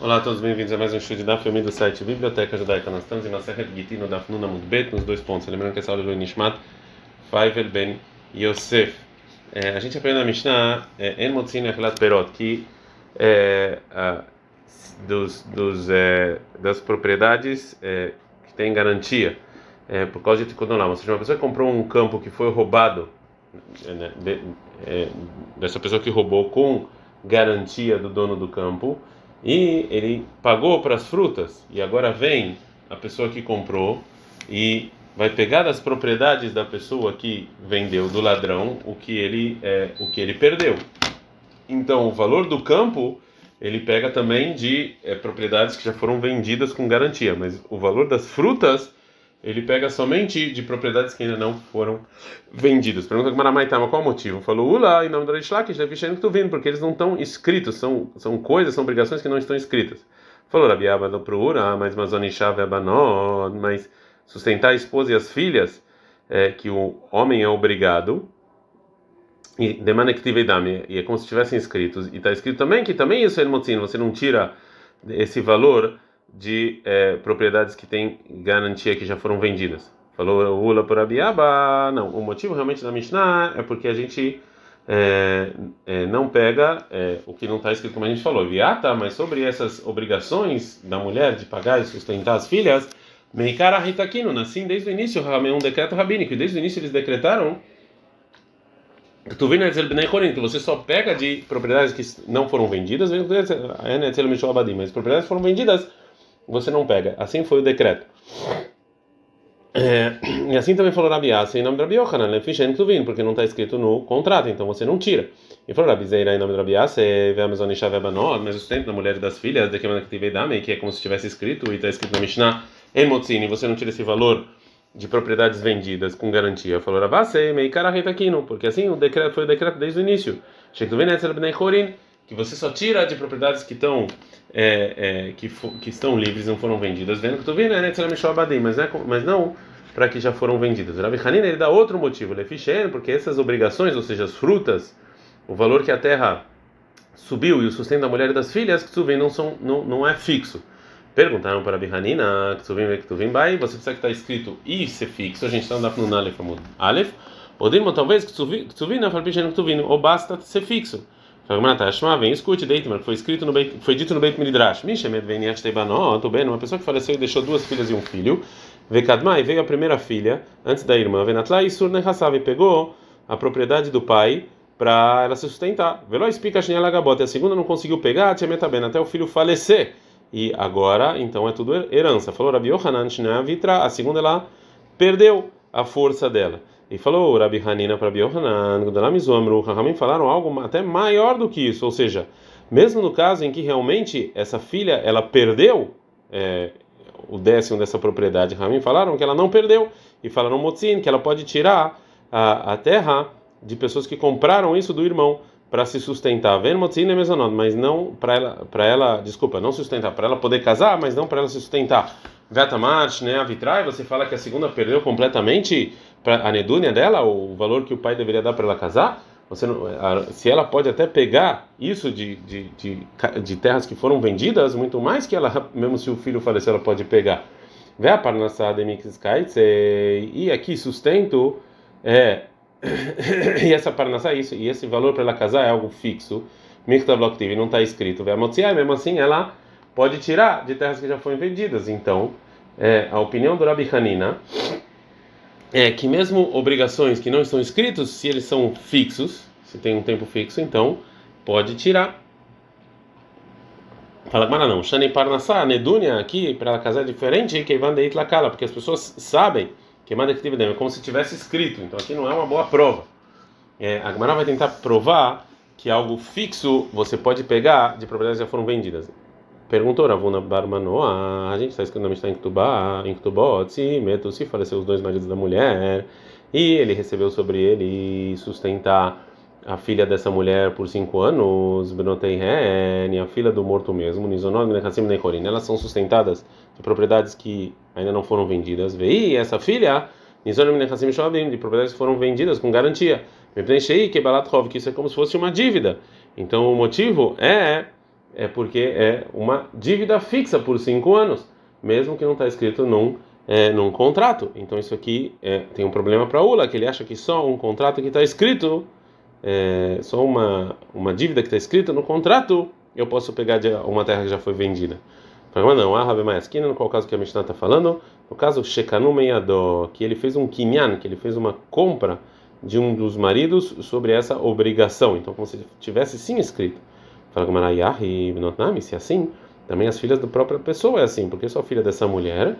Olá a todos, bem-vindos a mais um estudo da filme do site Biblioteca Judaica. Nós estamos em Masechet Gitin, no Daf Nuna Mudbet, nos dois pontos. Lembrando que essa aula é do Nishmat Faivel Ben Yosef. É, a gente aprende na Mishnah é, En Motzin Echelat Perot, que é, a, dos, dos, é, das propriedades é, que tem garantia é, por causa de Tikkun. Ou seja, uma pessoa que comprou um campo que foi roubado, né, de, dessa pessoa que roubou com garantia do dono do campo, e ele pagou para as frutas e agora vem a pessoa que comprou e vai pegar das propriedades da pessoa que vendeu do ladrão o que ele é, o que ele perdeu. Então o valor do campo ele pega também de é, propriedades que já foram vendidas com garantia, mas o valor das frutas ele pega somente de propriedades que ainda não foram vendidas. Pergunta que Maramaitama, qual o motivo? Falou, Ula, em nome do Rishlakish, deve que tu vindo, porque eles não estão escritos, são, são coisas, são obrigações que não estão escritas. Falou, Rabiaba do Prura, mas Mazonishav Abanod, mas sustentar a esposa e as filhas, é, que o homem é obrigado, e demanda que tive e é como se estivessem escritos, e está escrito também que também isso é você não tira esse valor de é, propriedades que têm garantia que já foram vendidas. Falou Ula por Abiaba. Não, o motivo realmente da Mishnah é porque a gente é, é, não pega é, o que não está escrito como a gente falou. Viata, mas sobre essas obrigações da mulher de pagar e sustentar as filhas, Meikara Hitakino, assim desde o início, um decreto rabínico, e desde o início eles decretaram que você só pega de propriedades que não foram vendidas, mas propriedades foram vendidas você não pega. Assim foi o decreto. É, e assim também falou Rabi Asa em nome de Rabi Yohanan, Lefishen Tuvin, porque não está escrito no contrato, então você não tira. E falou Rabi Zeira em nome de Rabi Asa, Ve'amezonisha Ve'abanor, mas o sustento da mulher e das filhas, de que que é como se tivesse escrito, e está escrito na Mishnah, Emotzini, você não tira esse valor de propriedades vendidas com garantia. Falou Rabase, Meikara Reitakino, porque assim o decreto foi o decreto desde o início. Shekhtuvin Etzel Bnei Chorin, que você só tira de propriedades que estão é, é, que, que estão livres não foram vendidas. Vendo que tu vendo né mas né, mas não para que já foram vendidas. Rabi Hanina ele dá outro motivo ele é porque essas obrigações ou seja as frutas o valor que a terra subiu e o sustento da mulher e das filhas que tu vem não são não, não é fixo. Perguntaram para Rabi Hanina que tu vem que tu vem vai você precisa que está escrito e ser fixo. A gente está andando no Aleph Aleph podemos talvez que tu vem que tu vem que tu vem ou basta ser fixo Vem, escute, Deitman, foi escrito no Beit, foi dito no Beit Midrash. Mishemed vem Yashtebanot, bem, uma pessoa que faleceu e deixou duas filhas e um filho. Vekadmai veio a primeira filha, antes da irmã. Venatla e Sur e pegou a propriedade do pai para ela se sustentar. Veloz pica a segunda não conseguiu pegar, bem até o filho falecer. E agora, então é tudo herança. Falou Rabi Yohanan Vitra, a segunda ela perdeu a força dela. E falou Rabi Hanina para Biohanan, Gudalamizuamru, Rahamim falaram algo até maior do que isso, ou seja, mesmo no caso em que realmente essa filha ela perdeu é, o décimo dessa propriedade, Rahamim falaram que ela não perdeu, e falaram Motzin, que ela pode tirar a, a terra de pessoas que compraram isso do irmão para se sustentar. Vendo Motzin é mesonod, mas não para ela, para ela, desculpa, não sustentar, para ela poder casar, mas não para ela se sustentar. Vetamart, né, a vitrai, você fala que a segunda perdeu completamente a nedúnia dela, o valor que o pai deveria dar para ela casar, você não, se ela pode até pegar isso de, de, de, de, terras que foram vendidas, muito mais que ela, mesmo se o filho falecer, ela pode pegar. Vê a parnassada e aqui sustento é e essa parnassá isso e esse valor para ela casar é algo fixo. Mikta Blocktiv não está escrito. Vê a mesmo assim ela pode tirar de terras que já foram vendidas. Então, é, a opinião do Rabi Hanina é que mesmo obrigações que não estão escritos, se eles são fixos, se tem um tempo fixo, então pode tirar. Fala, mas não, Shani Parnassá, Nedunia aqui, para ela casar é diferente, que Ivan Deit Lakala, porque as pessoas sabem que Manda é como se tivesse escrito, então aqui não é uma boa prova. É, a Gemara vai tentar provar que algo fixo você pode pegar de propriedades que já foram vendidas. Perguntou Ravuna Barmanoa, a gente está escrevendo está em Ktubá, em Ktubot, se Meto se faleceu os dois maridos da mulher, e ele recebeu sobre ele sustentar a filha dessa mulher por cinco anos, Benotei a filha do morto mesmo, Nizonod, Nechassim Nekorin, elas são sustentadas de propriedades que ainda não foram vendidas. Vei essa filha, Nizonod, Nechassim Shovim, de propriedades que foram vendidas com garantia. Me preenchei que Balatrov, que isso é como se fosse uma dívida. Então o motivo é é porque é uma dívida fixa por cinco anos, mesmo que não está escrito num, é, num contrato. Então isso aqui é, tem um problema para Ula, que ele acha que só um contrato que está escrito, é, só uma, uma dívida que está escrita no contrato, eu posso pegar de uma terra que já foi vendida. Mas não, a Rabi Maiaskina, no qual caso que a Mishnah está falando, no caso Shekanu Meyadó, que ele fez um kinyan, que ele fez uma compra de um dos maridos sobre essa obrigação. Então, como se tivesse sim escrito. Fala Gamarayahi e Binotnami, se é assim, também as filhas da própria pessoa é assim, porque só filha dessa mulher.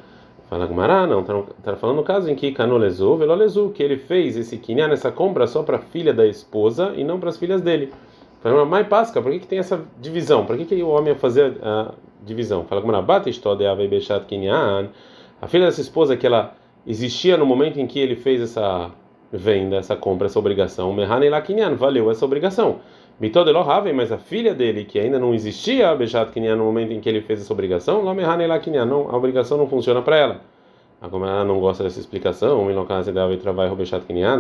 Fala Gamara, não, está tá falando no caso em que Canolezu, Velolezu, que ele fez esse kinyan, essa compra só para a filha da esposa e não para as filhas dele. Fala Mãe Pasca, por que, que tem essa divisão? Por que, que o homem ia fazer a divisão? Fala Gamara, Batistode Ave Bechat Kinyan, a filha dessa esposa que ela existia no momento em que ele fez essa venda, essa compra, essa obrigação. Mehane Lakinyan, valeu essa obrigação. Mitod Elohave, mas a filha dele, que ainda não existia, Bechat Kinyan, no momento em que ele fez essa obrigação, Lo Mehane Lakinyan, não, a obrigação não funciona para ela. Como ela não gosta dessa explicação, a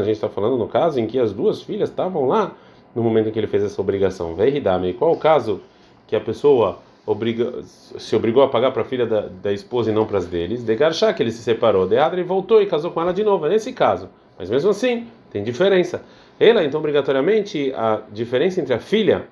gente está falando no caso em que as duas filhas estavam lá no momento em que ele fez essa obrigação. Veridame, qual o caso que a pessoa obriga, se obrigou a pagar para a filha da, da, esposa e não para as deles? De Garchá, que ele se separou. De Adra, e voltou e casou com ela de novo. É nesse caso. Mas mesmo assim, tem diferença. Ela, então, obrigatoriamente, a diferença entre a filha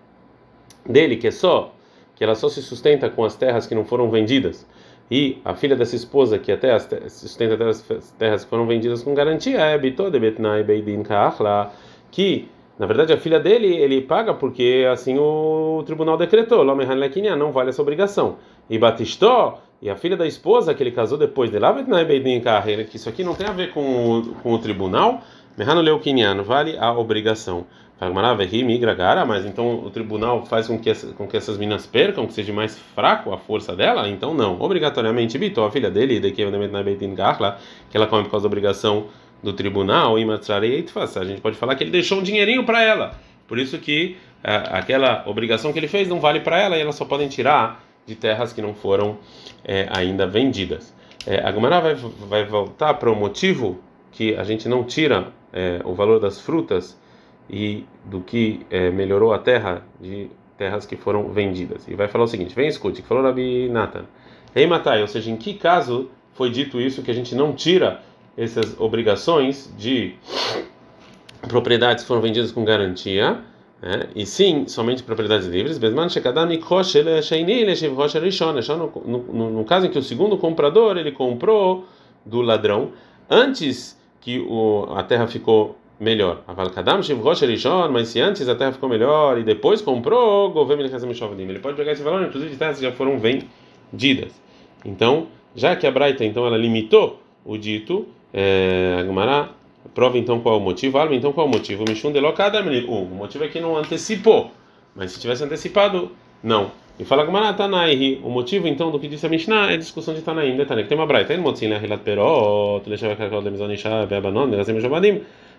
dele, que é só, que ela só se sustenta com as terras que não foram vendidas, e a filha dessa esposa, que até as sustenta até as terras que foram vendidas com garantia, é Bitode Betnai Beidin Kaachla, que na verdade a filha dele ele paga porque assim o tribunal decretou, não vale essa obrigação. E Batistó, e a filha da esposa que ele casou depois de lá, que isso aqui não tem a ver com o, com o tribunal, Mehano Leuquiniano, vale a obrigação. Mas então o tribunal faz com que, essa, com que essas minas percam, que seja mais fraco a força dela? Então não. Obrigatoriamente, Bito, a filha dele, que ela come por causa da obrigação do tribunal, a gente pode falar que ele deixou um dinheirinho para ela. Por isso que é, aquela obrigação que ele fez não vale para ela e elas só podem tirar de terras que não foram é, ainda vendidas. É, a Gomara vai, vai voltar para o motivo que a gente não tira é, o valor das frutas e do que é, melhorou a terra de terras que foram vendidas. E vai falar o seguinte: vem, escute, que falou Rabi Nathan. Ei, Matai, ou seja, em que caso foi dito isso que a gente não tira essas obrigações de propriedades que foram vendidas com garantia? É, e sim, somente propriedades livres. No, no, no caso em que o segundo comprador ele comprou do ladrão antes que o, a terra ficou melhor. Mas se antes a terra ficou melhor e depois comprou, ele pode pegar esse valor, inclusive de terras que já foram vendidas. Então, já que a Braita então ela limitou o dito, é, a Gemara Prova então qual é o motivo. Ah, então qual é o motivo? Mishum delocada O motivo é que não antecipou. Mas se tivesse antecipado, não. E fala Gumara Tanai. O motivo então do que disse a Mishnah é discussão de Tanaim. Detalhe que tem uma braita.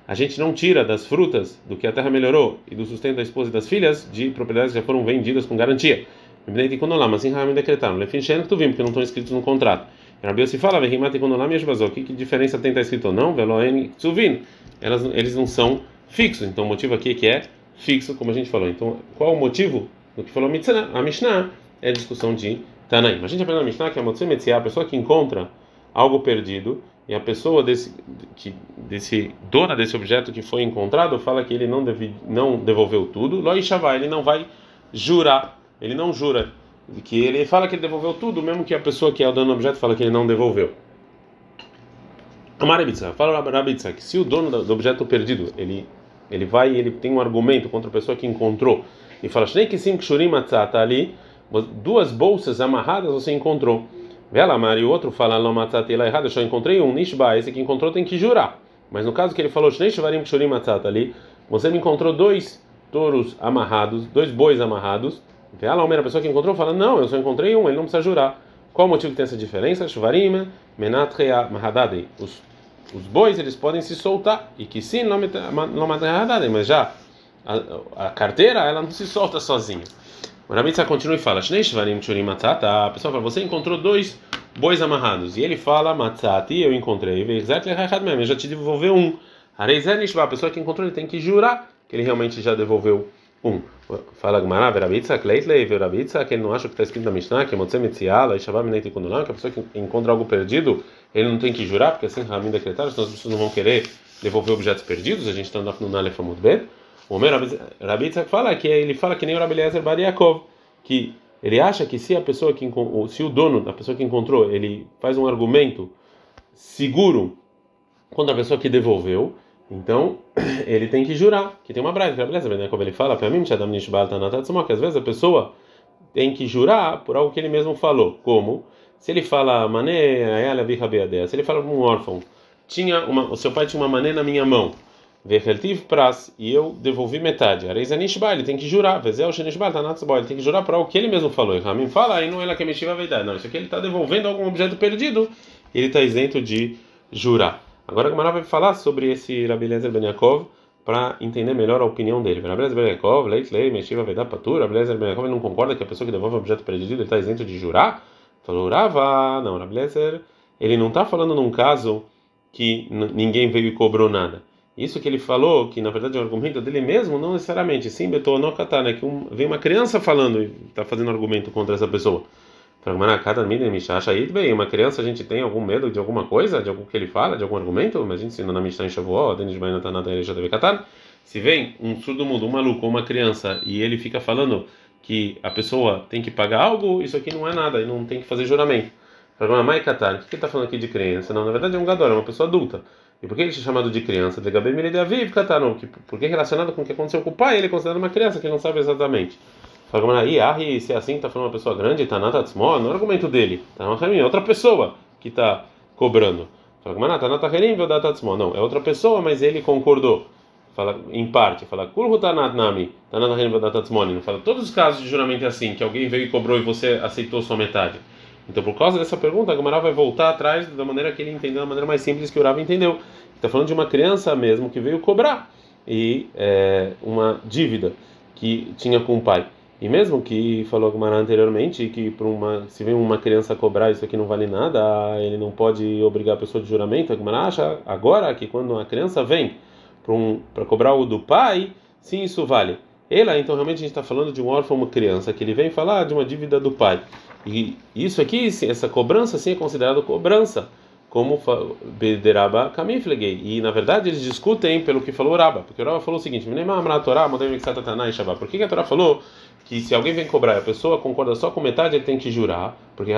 A gente não tira das frutas do que a terra melhorou e do sustento da esposa e das filhas de propriedades que já foram vendidas com garantia. Porque não estão escritos no contrato. Rabi se fala, o que, que diferença tem estar escrito ou não? Veloen Tsuvin. Eles não são fixos. Então o motivo aqui é que é fixo, como a gente falou. Então qual o motivo do que falou a Mishnah? É a discussão de Tanaim. A gente aprende na Mishnah que a Motsu a pessoa que encontra algo perdido e a pessoa desse que desse dona desse objeto que foi encontrado fala que ele não deve, não devolveu tudo, Loi ele não vai jurar, ele não jura que ele fala que ele devolveu tudo, mesmo que a pessoa que é o dono do objeto fala que ele não devolveu. Amarabitsa, fala Rabitsa que se o dono do objeto perdido, ele ele vai e ele tem um argumento contra a pessoa que encontrou e fala, que sim tá ali, duas bolsas amarradas você encontrou. Vela Mari, o outro fala, não matzata lá errado, eu só encontrei um nishba, esse que encontrou tem que jurar. Mas no caso que ele falou, ali, você me encontrou dois touros amarrados, dois bois amarrados, Vê lá, a pessoa que encontrou fala: Não, eu só encontrei um, ele não precisa jurar. Qual o motivo que tem essa diferença? Shvarim, menatrea mahadade. Os os bois eles podem se soltar e que sim não mahadade, mas já a, a, carteira ela não se solta sozinha. O Ramitza continua e fala: Shnei shvarim churim matzata. A pessoa fala: Você encontrou dois bois amarrados e ele fala: Matzati, eu encontrei. Eu já te devolveu um. A pessoa que encontrou ele tem que jurar que ele realmente já devolveu um. Fala Gmará, Verabitza, Kleitlei, Verabitza, que ele não acha que está escrito na Mishnah, que é Motse Metziala, e Shabbat Minei Tikunulam, que a pessoa que encontra algo perdido, ele não tem que jurar, porque assim Ramin decretaram, senão as pessoas não vão querer devolver objetos perdidos, a gente está andando no Nalef Amud O Omer Rabitza fala que ele fala que nem o Rabeliezer Bar Yaakov, que ele acha que se a pessoa que se o dono da pessoa que encontrou, ele faz um argumento seguro contra a pessoa que devolveu, então, ele tem que jurar, que tem uma braita, beleza, né? Como ele fala, para mim, que às vezes a pessoa tem que jurar por algo que ele mesmo falou. Como? Se ele fala, mané, se ele fala para um órfão, tinha uma, o seu pai tinha uma mané na minha mão, pras, e eu devolvi metade. Areizanishba, ele tem que jurar, Vezel Shenishba, ele tem que jurar para o que ele mesmo falou. E Ramin fala, aí não é lá que a verdade. Não, isso aqui ele está devolvendo algum objeto perdido, ele está isento de jurar. Agora a Gamara vai falar sobre esse Rabi Lezer Ben Yaakov para entender melhor a opinião dele. Rabi Lezer Ben Yaakov, Leit Lei, Meshiva Vedá Patur, Rabi Ben Yaakov não concorda que a pessoa que devolve o objeto perdido está isento de jurar? Falou, Rava, não, Rabi Lezer, ele não está falando num caso que ninguém veio e cobrou nada. Isso que ele falou, que na verdade é um argumento dele mesmo, não necessariamente. Sim, Beto no né? Que um, vem uma criança falando e está fazendo argumento contra essa pessoa. Bem, uma criança a gente tem algum medo de alguma coisa, de algo que ele fala, de algum argumento, mas a gente ensina na Mishnah em Shavuot, se vem um surdo mudo, um maluco ou uma criança e ele fica falando que a pessoa tem que pagar algo, isso aqui não é nada, e não tem que fazer juramento. Pergunta, Mai Katar, o que ele está falando aqui de criança? Não, na verdade é um gador, é uma pessoa adulta. E por que ele é chamado de criança? De porque relacionado com o que aconteceu com o pai, ele é considerado uma criança, que não sabe exatamente. Fala aí, Ari, se é assim, tá falando uma pessoa grande, tá nada não é argumento dele, tá uma é outra pessoa que tá cobrando. Fala, tá nata não, é outra pessoa, mas ele concordou. Fala em parte, fala, Kurhu tanat nami, tanat não fala todos os casos de juramento é assim, que alguém veio e cobrou e você aceitou sua metade. Então, por causa dessa pergunta, a Gamara vai voltar atrás da maneira que ele entendeu, da maneira mais simples que o Rav entendeu. Está falando de uma criança mesmo que veio cobrar e é, uma dívida que tinha com o pai. E mesmo que falou Gumara anteriormente que uma se vem uma criança cobrar isso aqui não vale nada, ele não pode obrigar a pessoa de juramento. A Gumara acha agora que quando a criança vem para um, cobrar o do pai, sim, isso vale. Ela, então realmente a gente está falando de um órfão, uma criança, que ele vem falar de uma dívida do pai. E isso aqui, essa cobrança, sim, é considerado cobrança como Bederaba Kamiflegei. E na verdade eles discutem pelo que falou o porque o falou o seguinte: Por que a Torá falou que se alguém vem cobrar e a pessoa concorda só com metade, ele tem que jurar? Porque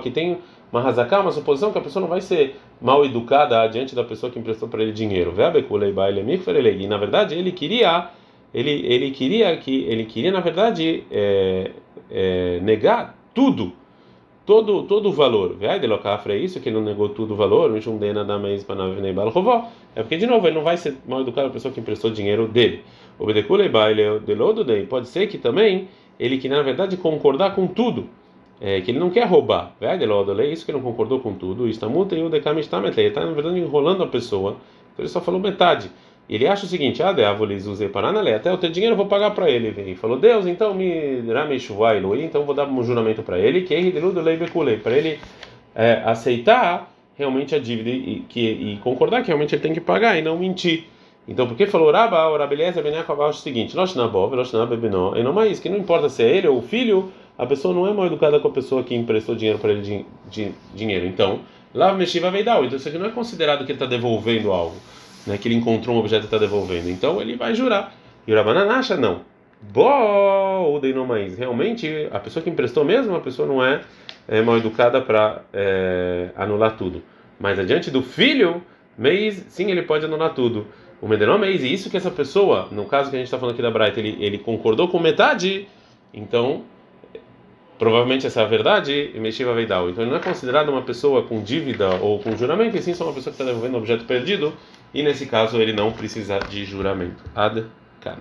que tem uma razaká, uma suposição que a pessoa não vai ser mal educada diante da pessoa que emprestou para ele dinheiro. E na verdade ele queria. Ele, ele queria que ele queria na verdade é, é, negar tudo todo todo o valor. É isso que ele não negou tudo o valor, é porque de novo ele não vai ser mal educado a pessoa que emprestou dinheiro dele. Pode ser que também ele que na verdade concordar com tudo, é, que ele não quer roubar. É isso que ele não concordou com tudo. Está multa e o decame está Ele está na verdade enrolando a pessoa. Então ele só falou metade. Ele acha o seguinte: ah, até o teu dinheiro eu vou pagar para ele. Ele falou: Deus, então me então vou dar um juramento para ele, que é para ele é, aceitar realmente a dívida e, que, e concordar que realmente ele tem que pagar e não mentir. Então, porque falou Rabba, o Rabeleza Benekov acha o seguinte: e não mais, que não importa se é ele ou o filho, a pessoa não é mal educada com a pessoa que emprestou dinheiro para ele de, de, dinheiro. Então, lá Meshiva Veidal, então isso aqui não é considerado que ele está devolvendo algo né, que ele encontrou um objeto e está devolvendo. Então ele vai jurar. E o Rabanan acha não. Bo mais. Realmente, a pessoa que emprestou mesmo, a pessoa não é, é mal educada para é, anular tudo. Mas adiante do filho, mês, sim, ele pode anular tudo. O Medenó mês, e isso que essa pessoa, no caso que a gente está falando aqui da Bright, ele, ele concordou com metade, então provavelmente essa é a verdade, Meshiva Veidal. Então ele não é considerado uma pessoa com dívida ou com juramento, e sim só uma pessoa que está devolvendo um objeto perdido e nesse caso ele não precisa de juramento. Ad -kan.